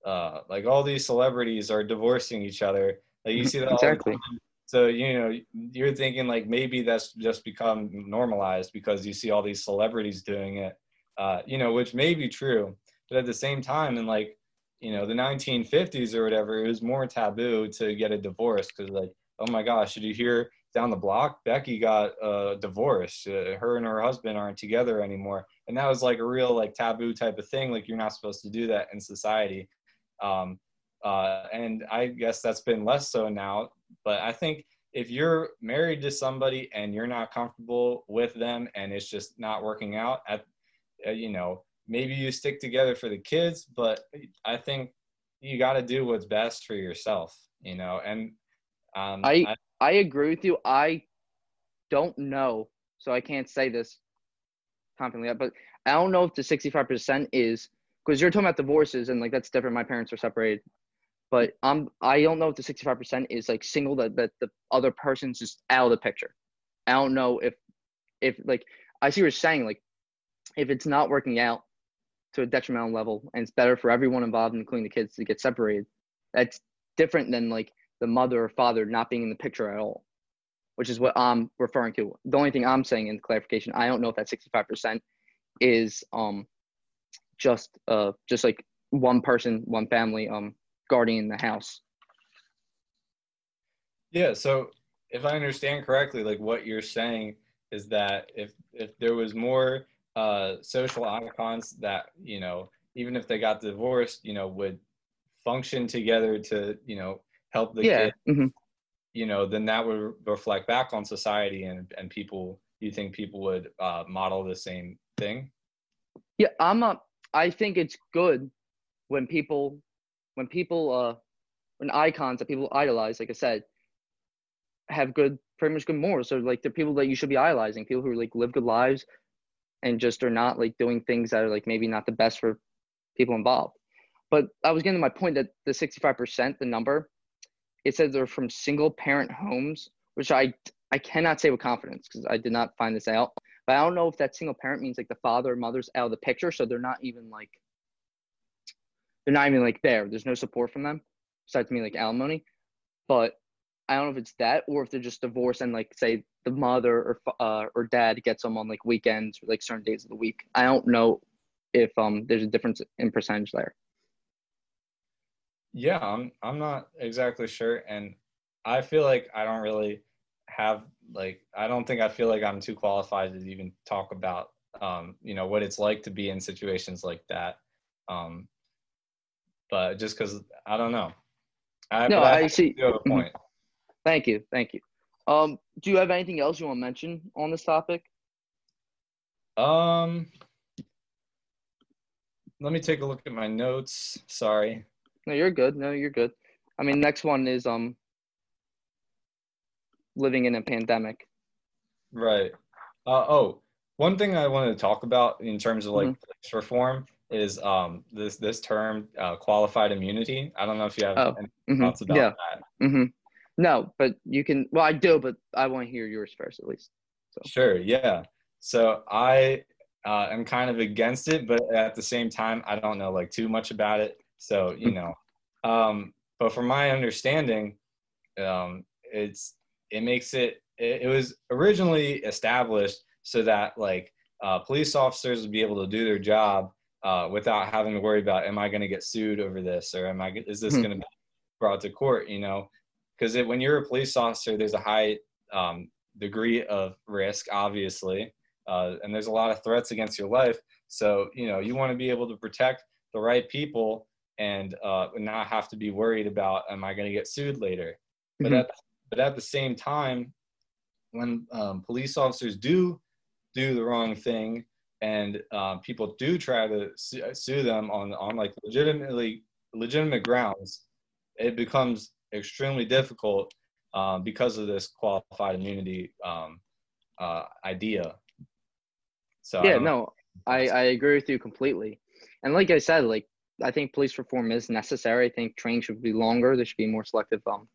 uh, like all these celebrities are divorcing each other. Like you see that all the exactly. time. So you know, you're thinking like maybe that's just become normalized because you see all these celebrities doing it. Uh, you know, which may be true, but at the same time, in like, you know, the 1950s or whatever, it was more taboo to get a divorce because like, oh my gosh, did you hear down the block, Becky got a divorce. Uh, her and her husband aren't together anymore, and that was like a real like taboo type of thing. Like you're not supposed to do that in society. Um, uh, and I guess that's been less so now. But I think if you're married to somebody and you're not comfortable with them, and it's just not working out, at uh, you know maybe you stick together for the kids. But I think you got to do what's best for yourself. You know, and um, I, I I agree with you. I don't know, so I can't say this confidently, but I don't know if the 65% is because you're talking about divorces and like that's different. My parents are separated, but I'm I don't know if the 65% is like single that that the other person's just out of the picture. I don't know if if like I see what you're saying like if it's not working out to a detrimental level and it's better for everyone involved, including the kids, to get separated. That's different than like the mother or father not being in the picture at all, which is what I'm referring to. The only thing I'm saying in clarification, I don't know if that 65% is um just uh just like one person, one family um guarding the house. Yeah, so if I understand correctly, like what you're saying is that if if there was more uh social icons that, you know, even if they got divorced, you know, would function together to, you know, help the yeah. kid, hmm you know, then that would reflect back on society and and people you think people would uh model the same thing? Yeah, I'm a I think it's good when people when people uh when icons that people idolize, like I said, have good pretty much good morals. So like they're people that you should be idolizing, people who like live good lives and just are not like doing things that are like maybe not the best for people involved. But I was getting to my point that the 65%, the number, it says they're from single parent homes, which I I cannot say with confidence because I did not find this out. But I don't know if that single parent means like the father or mother's out of the picture, so they're not even like they're not even like there. There's no support from them besides me like alimony. But I don't know if it's that or if they're just divorced and like say the mother or uh, or dad gets them on like weekends or like certain days of the week. I don't know if um there's a difference in percentage there. Yeah, I'm I'm not exactly sure and I feel like I don't really have like I don't think I feel like I'm too qualified to even talk about um you know what it's like to be in situations like that. Um but just cuz I don't know. I, No, but I see. do have a Mhm. point. Thank you, thank you. Um, do you have anything else you want to mention on this topic? Um let me take a look at my notes. Sorry. No, you're good. No, you're good. I mean, next one is um living in a pandemic. Right. Uh, oh, one thing I wanted to talk about in terms of like Mhm. reform is um this this term uh, qualified immunity. I don't know if you have Oh, any Mhm. thoughts about Yeah. that. hmm No, but you can. Well, I do, but I want to hear yours first, at least. Sure. Yeah. So I uh, am kind of against it, but at the same time, I don't know like too much about it. So you know, um, but from my understanding, um, it's it makes it, it. It was originally established so that like uh, police officers would be able to do their job uh, without having to worry about am I going to get sued over this or am I is this Hmm. going to be brought to court? You know, because when you're a police officer, there's a high um, degree of risk, obviously, uh, and there's a lot of threats against your life. So, you know, you want to be able to protect the right people and uh, not have to be worried about, am I going to get sued later? Mm-hmm. But, at, but at the same time, when um, police officers do do the wrong thing and uh, people do try to sue, sue them on, on like legitimately legitimate grounds, it becomes extremely difficult um, because of this qualified immunity um, uh, idea. So yeah, I no, I, I agree with you completely. And like I said, like I think police reform is necessary. I think training should be longer. There should be more selective um,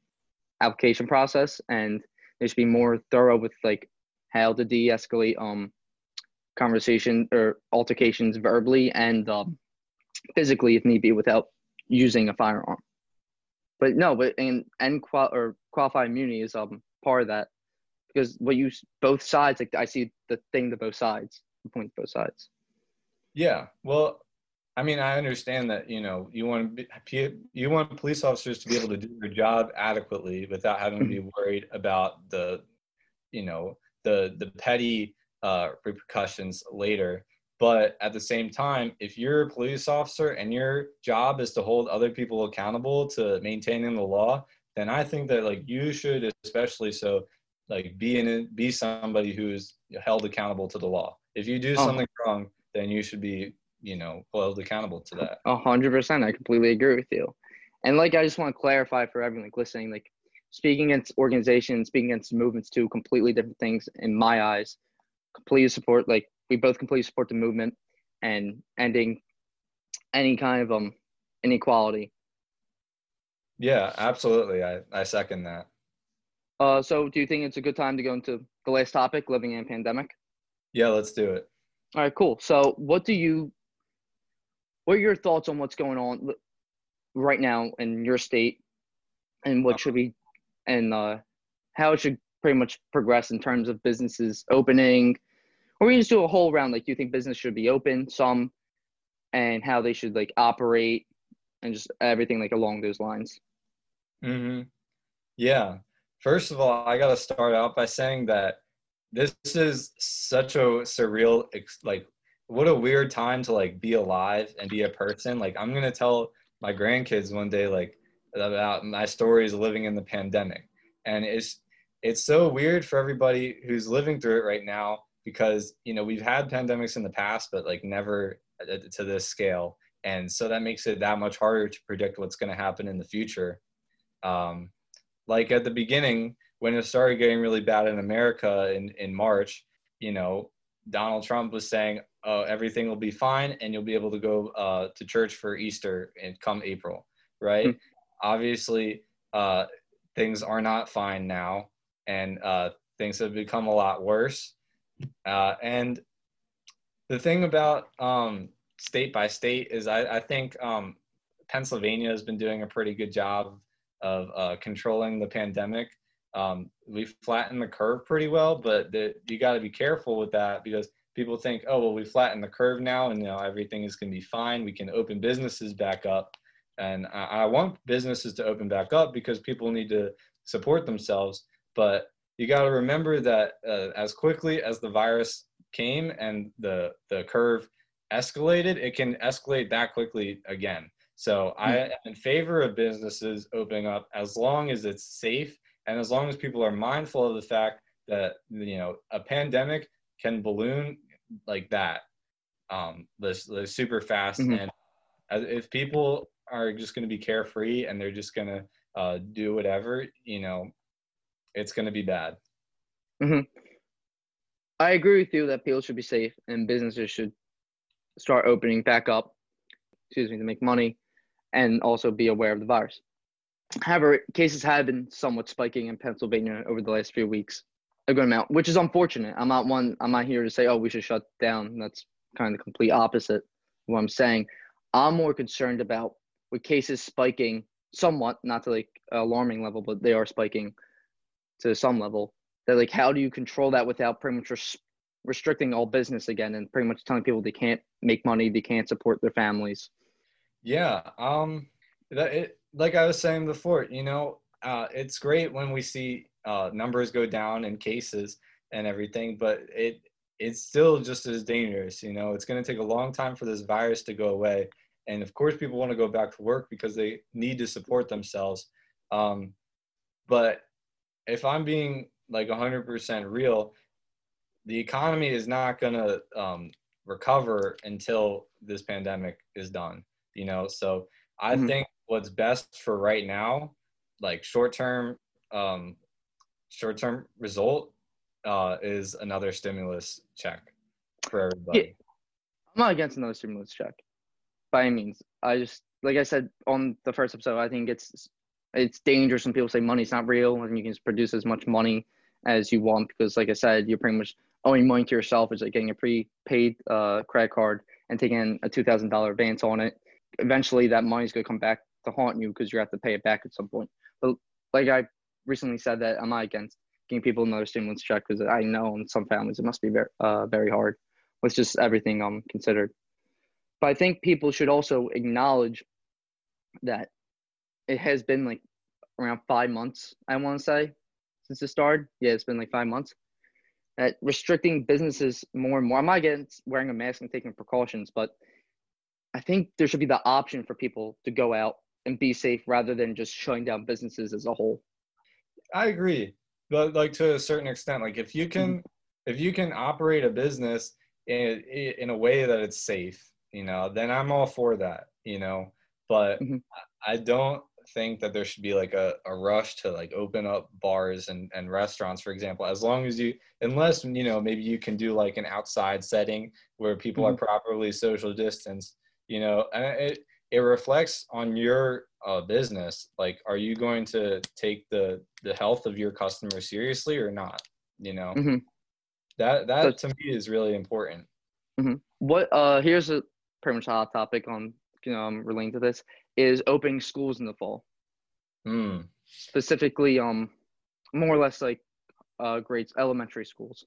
application process, and there should be more thorough with like how to de-escalate um conversation or altercations verbally and um, physically if need be without using a firearm. But no, but and and qual or qualified immunity is um part of that because what you both sides like I see the thing to both sides, the point to both sides. Yeah, well, I mean, I understand that you know you want to be, you want police officers to be able to do their job adequately without having to be mm-hmm. worried about the, you know, the the petty uh, repercussions later. But at the same time, if you're a police officer and your job is to hold other people accountable to maintaining the law, then I think that like you should, especially so, like be in be somebody who's held accountable to the law. If you do oh. something wrong, then you should be, you know, held accountable to that. A hundred percent. I completely agree with you. And like I just want to clarify for everyone like listening, like speaking against organizations, speaking against movements, two completely different things in my eyes. Completely support like we both completely support the movement and ending any kind of um inequality. Yeah, absolutely. I, I second that. Uh, so do you think it's a good time to go into the last topic, living in a pandemic? Yeah, let's do it. All right, cool. So what do you what are your thoughts on what's going on right now in your state? And what should be and uh, how it should pretty much progress in terms of businesses opening? Or we just do a whole round like you think business should be open some and how they should like operate and just everything like along those lines. Mm-hmm. Yeah. First of all i got to start out by saying that this is such a surreal like what a weird time to like be alive and be a person. Like i'm gonna tell my grandkids one day like about my stories living in the pandemic. And it's it's so weird for everybody who's living through it right now because you know we've had pandemics in the past but like never to this scale. And so that makes it that much harder to predict what's going to happen in the future. Um, like at the beginning when it started getting really bad in america in, in march you know donald trump was saying oh everything will be fine and you'll be able to go uh, to church for easter and come april right mm-hmm. obviously uh, things are not fine now and uh, things have become a lot worse uh, and the thing about um, state by state is I, I think um, Pennsylvania has been doing a pretty good job of uh, controlling the pandemic. Um, we flattened the curve pretty well, but the, you got to be careful with that because people think, oh, well, we flattened the curve now and you know everything is going to be fine. We can open businesses back up. And I, I want businesses to open back up because people need to support themselves. But you got to remember that uh, as quickly as the virus came and the the curve escalated, it can escalate that quickly again. So I hmm. am in favor of businesses opening up as long as it's safe and as long as people are mindful of the fact that you know a pandemic can balloon like that, um, this, this super fast. Mm-hmm. And if people are just going to be carefree and they're just going to uh, do whatever, you know, it's going to be bad. Mm-hmm. I agree with you that people should be safe and businesses should start opening back up, excuse me, to make money and also be aware of the virus. However, cases have been somewhat spiking in Pennsylvania over the last few weeks, a good amount, which is unfortunate. I'm not one. I'm not here to say, oh, we should shut down. That's kind of the complete opposite of what I'm saying. I'm more concerned about with cases spiking somewhat, not to like alarming level, but they are spiking to some level. That like, how do you control that without pretty much res- restricting all business again and pretty much telling people they can't make money, they can't support their families? Yeah, um, that it like I was saying before, you know, uh, it's great when we see uh, numbers go down in cases and everything, but it it's still just as dangerous. You know, it's going to take a long time for this virus to go away. And of course, people want to go back to work because they need to support themselves. Um, but if I'm being like 100% real, the economy is not going to um, recover until this pandemic is done. You know, so I mm-hmm. think what's best for right now, like short term, um, short term result, uh, is another stimulus check for everybody. Yeah. I'm not against another stimulus check by any means. I just like I said on the first episode, I think it's it's dangerous when people say money's not real and you can just produce as much money as you want because like I said, you're pretty much owing money to yourself. It's like getting a prepaid uh, credit card and taking a two thousand dollar advance on it. Eventually, that money's gonna come back to haunt you because you have to pay it back at some point. But like I recently said, that I'm not against giving people another stimulus check because I know in some families it must be very uh, very hard with just everything um considered. But I think people should also acknowledge that it has been like around five months, I want to say, since it started. Yeah, it's been like five months. That restricting businesses more and more. I'm not against wearing a mask and taking precautions, but I think there should be the option for people to go out and be safe rather than just shutting down businesses as a whole. I agree, but like to a certain extent, like if you can, mm-hmm. if you can operate a business in in a way that it's safe, you know, then I'm all for that, you know. But mm-hmm. I don't think that there should be like a, a rush to like open up bars and, and restaurants, for example, as long as you, unless, you know, maybe you can do like an outside setting where people mm-hmm. are properly social distance, you know, and it, it reflects on your uh, business. Like, are you going to take the, the health of your customers seriously or not? You know, mm-hmm. that, that so, to me is really important. Mm-hmm. What, uh, here's a pretty much hot topic on, you know, um, relating to this is opening schools in the fall. Mm. Specifically, um, more or less like uh, grades, elementary schools.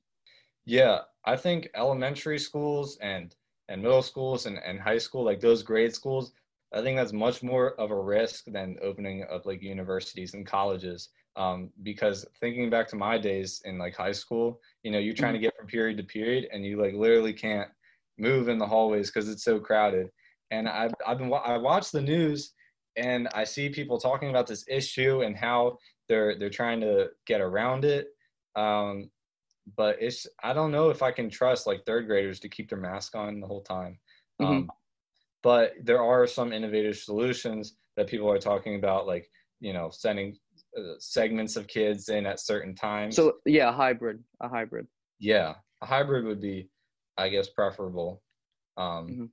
Yeah, I think elementary schools and and middle schools and, and high school, like those grade schools, I think that's much more of a risk than opening up like universities and colleges. Um, because thinking back to my days in like high school, you know, you're trying to mm-hmm. get from period to period and you like literally can't move in the hallways because it's so crowded and I've, I've been I watch the news and I see people talking about this issue and how they're they're trying to get around it. Um, but it's I don't know if I can trust like third graders to keep their mask on the whole time. Mm-hmm. But there are some innovative solutions that people are talking about, like you know sending uh, segments of kids in at certain times. So yeah, a hybrid, a hybrid. Yeah, a hybrid would be, I guess, preferable. Um, mm-hmm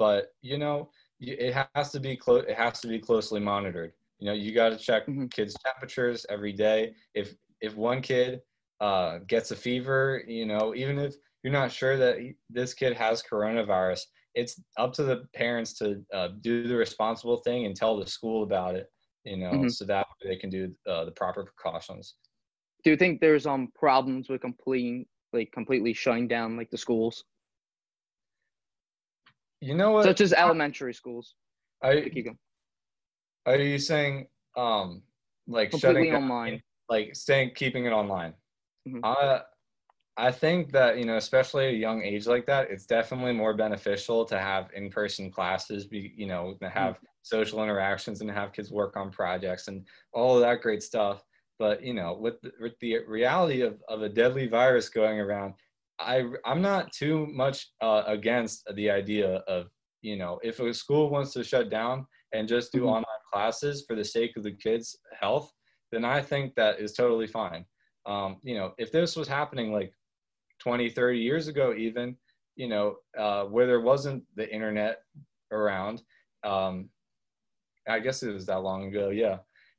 but you know it has to be close it has to be closely monitored you know you got to check mm-hmm. kids temperatures every day if if one kid uh, gets a fever you know even if you're not sure that this kid has coronavirus it's up to the parents to uh, do the responsible thing and tell the school about it you know mm-hmm. so that they can do uh, the proper precautions do you think there's um problems with completing like completely shutting down like the schools you know what? Such as elementary schools. Are you, are you saying um like Completely shutting online, down, like staying keeping it online? Mm-hmm. Uh, I think that you know, especially a young age like that, it's definitely more beneficial to have in-person classes. Be you know, to have mm-hmm. social interactions and have kids work on projects and all of that great stuff. But you know, with the, with the reality of, of a deadly virus going around, I I'm not too much uh, against the idea of you know if a school wants to shut down and just do mm-hmm. online classes for the sake of the kids' health, then I think that is totally fine. Um, you know, if this was happening like 20, 30 years ago, even you know, uh, where there wasn't the internet around, um, I guess it was that long ago, yeah.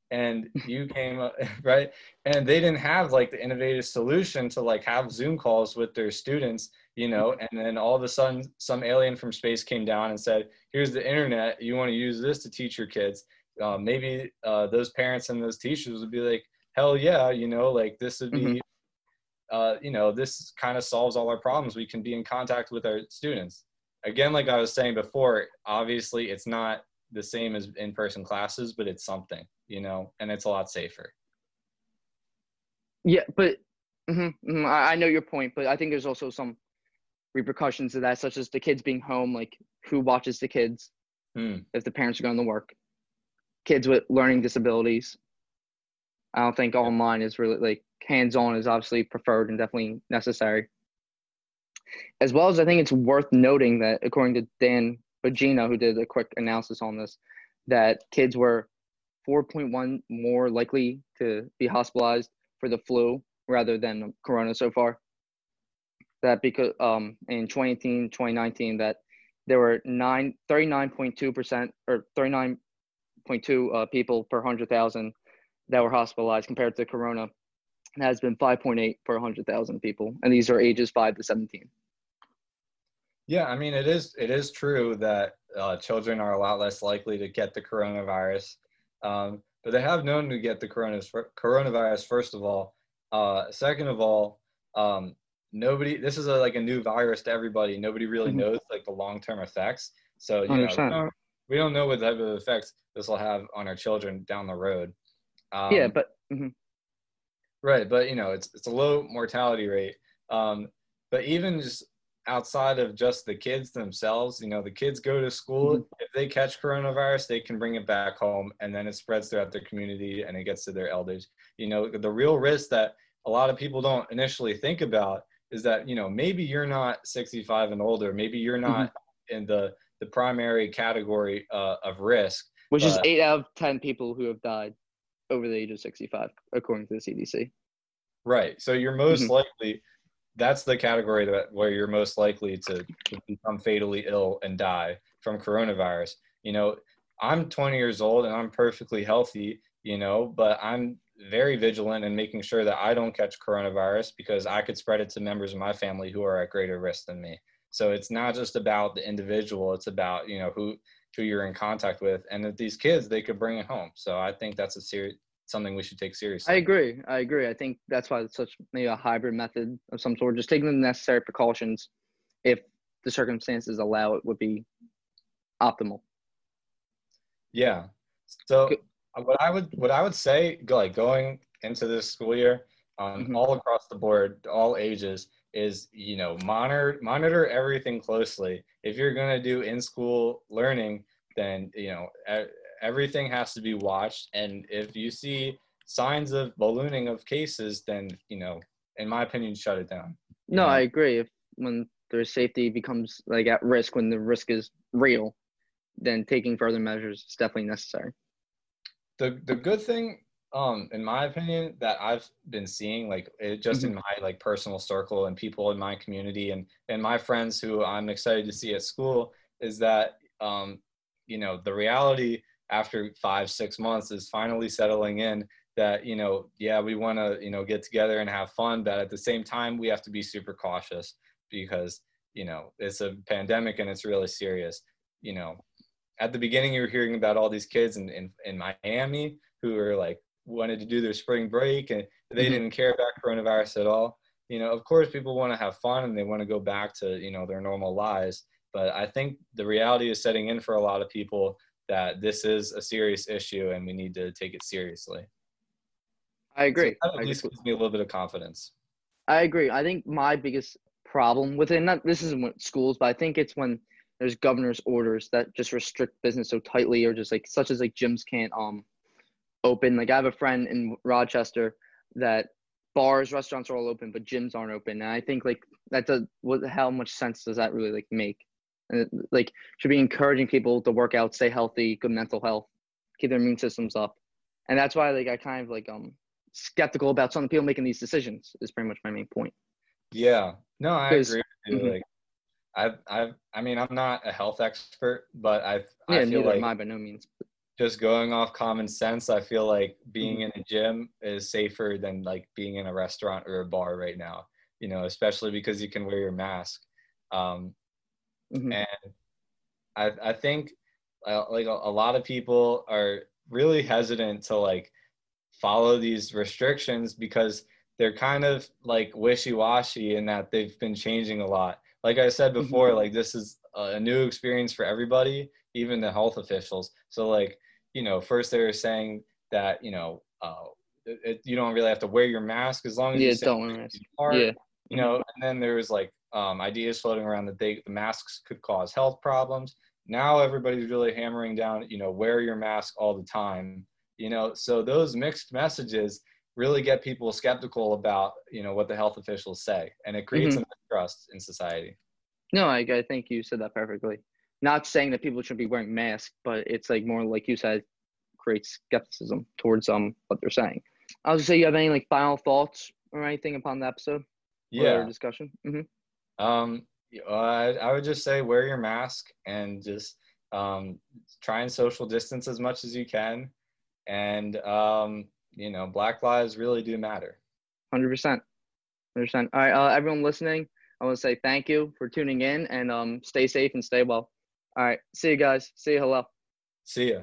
And you came up right? And they didn't have like the innovative solution to like have zoom calls with their students you know and then all of a sudden some alien from space came down and said here's the internet. You want to use this to teach your kids. Uh, maybe uh, those parents and those teachers would be like hell yeah you know like this would be mm-hmm. Uh, you know this kind of solves all our problems we can be in contact with our students again like i was saying before obviously it's not the same as in-person classes but it's something you know, and it's a lot safer. Yeah, but Mm-hmm, mm-hmm. I, I know your point, but I think there's also some repercussions of that, such as the kids being home. Like, who watches the kids Hmm. if the parents are going to work? Kids with learning disabilities. I don't think online is really like hands-on is obviously preferred and definitely necessary. As well as I think it's worth noting that according to Dan Bongino, who did a quick analysis on this, that kids were 4.1 more likely to be hospitalized for the flu rather than corona so far. That because um in 2018, 2019 that there were nine 39.2% or 39.2 uh, people per 100,000 that were hospitalized compared to corona. Has been 5.8 per 100,000 people, and these are ages 5 to 17. Yeah, I mean, it is it is true that uh, children are a lot less likely to get the coronavirus, um, but they have known to get the coronavirus. Coronavirus, first of all. Uh, second of all, um, nobody. This is a, like a new virus to everybody. Nobody really Mhm. knows like the long term effects. So you know, we don't, we don't know what type of effects this will have on our children down the road. Um, yeah, but mhm. Right, but you know, it's it's a low mortality rate. Um, but even just outside of just the kids themselves, you know, the kids go to school. Mhm. If they catch coronavirus, they can bring it back home, and then it spreads throughout their community, and it gets to their elders. You know, the real risk that a lot of people don't initially think about is that you know maybe you're not 65 and older, maybe you're not in the the primary category uh, of risk, which is eight out of 10 people who have died over the age of 65, according to the CDC. Right. So you're most Mhm. likely that's the category that where you're most likely to, to become fatally ill and die from coronavirus. You know, I'm 20 years old and I'm perfectly healthy, you know, but I'm very vigilant in making sure that I don't catch coronavirus because I could spread it to members of my family who are at greater risk than me. So it's not just about the individual, it's about, you know, who who you're in contact with and that these kids they could bring it home. So I think that's a serious something we should take seriously. I agree. I agree. I think that's why it's such maybe a hybrid method of some sort. Just taking the necessary precautions, if the circumstances allow it, would be optimal. Yeah. So what I would what I would say, like going into this school year, um, Mhm. all across the board, all ages, is you know monitor monitor everything closely. If you're gonna do in school learning, then you know everything has to be watched. And if you see signs of ballooning of cases, then you know, in my opinion, shut it down. No, I agree. If when their safety becomes like at risk, when the risk is real, then taking further measures is definitely necessary. the the good thing um in my opinion that i've been seeing like it, just in my like personal circle and people in my community and and my friends who i'm excited to see at school is that um you know the reality after five six months is finally settling in that you know yeah we want to you know get together and have fun but at the same time we have to be super cautious because you know it's a pandemic and it's really serious. You know at the beginning you were hearing about all these kids in, in, in Miami who were like wanted to do their spring break and they Mhm. didn't care about coronavirus at all. You know, of course people want to have fun and they want to go back to, you know, their normal lives. But I think the reality is setting in for a lot of people that this is a serious issue and we need to take it seriously. I agree. So at least agree. gives me a little bit of confidence. I agree. I think my biggest problem within that this isn't with schools, but I think it's when there's governor's orders that just restrict business so tightly, or just like such as like gyms can't um open. Like I have a friend in Rochester that bars, restaurants are all open, but gyms aren't open, and I think like that does what how much sense does that really like make? And it, like should be encouraging people to work out, stay healthy, good mental health, keep their immune systems up, and that's why like I kind of like um skeptical about some people making these decisions is pretty much my main point. Yeah. No, I agree with you. Mhm. Like I've I've I mean I'm not a health expert, but I Yeah, I feel neither like am I by no means. Just going off common sense, I feel like being Mm-hmm. in a gym is safer than like being in a restaurant or a bar right now. You know, especially because you can wear your mask. Um, Mhm. And I I think uh, like a, a lot of people are really hesitant to like follow these restrictions because they're kind of like wishy-washy in that they've been changing a lot. Like I said Mhm. before, like this is a new experience for everybody, even the health officials. So like, you know, first they were saying that, you know, uh, it, you don't really have to wear your mask as long as Yeah, you don't wear mask. apart, Yeah. you know and then there was like um, ideas floating around that they the masks could cause health problems now everybody's really hammering down you know wear your mask all the time you know so those mixed messages really get people skeptical about you know what the health officials say and it creates Mm-hmm. a mistrust in society No, I, I think you said that perfectly. Not saying that people should be wearing masks, but it's like more like you said, creates skepticism towards um what they're saying. I was gonna say, you have any like final thoughts or anything upon the episode? or yeah discussion. hmm Um, I, I would just say wear your mask and just um, try and social distance as much as you can. And, um, you know, Black lives really do matter. Hundred percent. Hundred percent. All right, uh, everyone listening, I want to say thank you for tuning in and um stay safe and stay well. All right, see you guys. See you. Hello. See ya.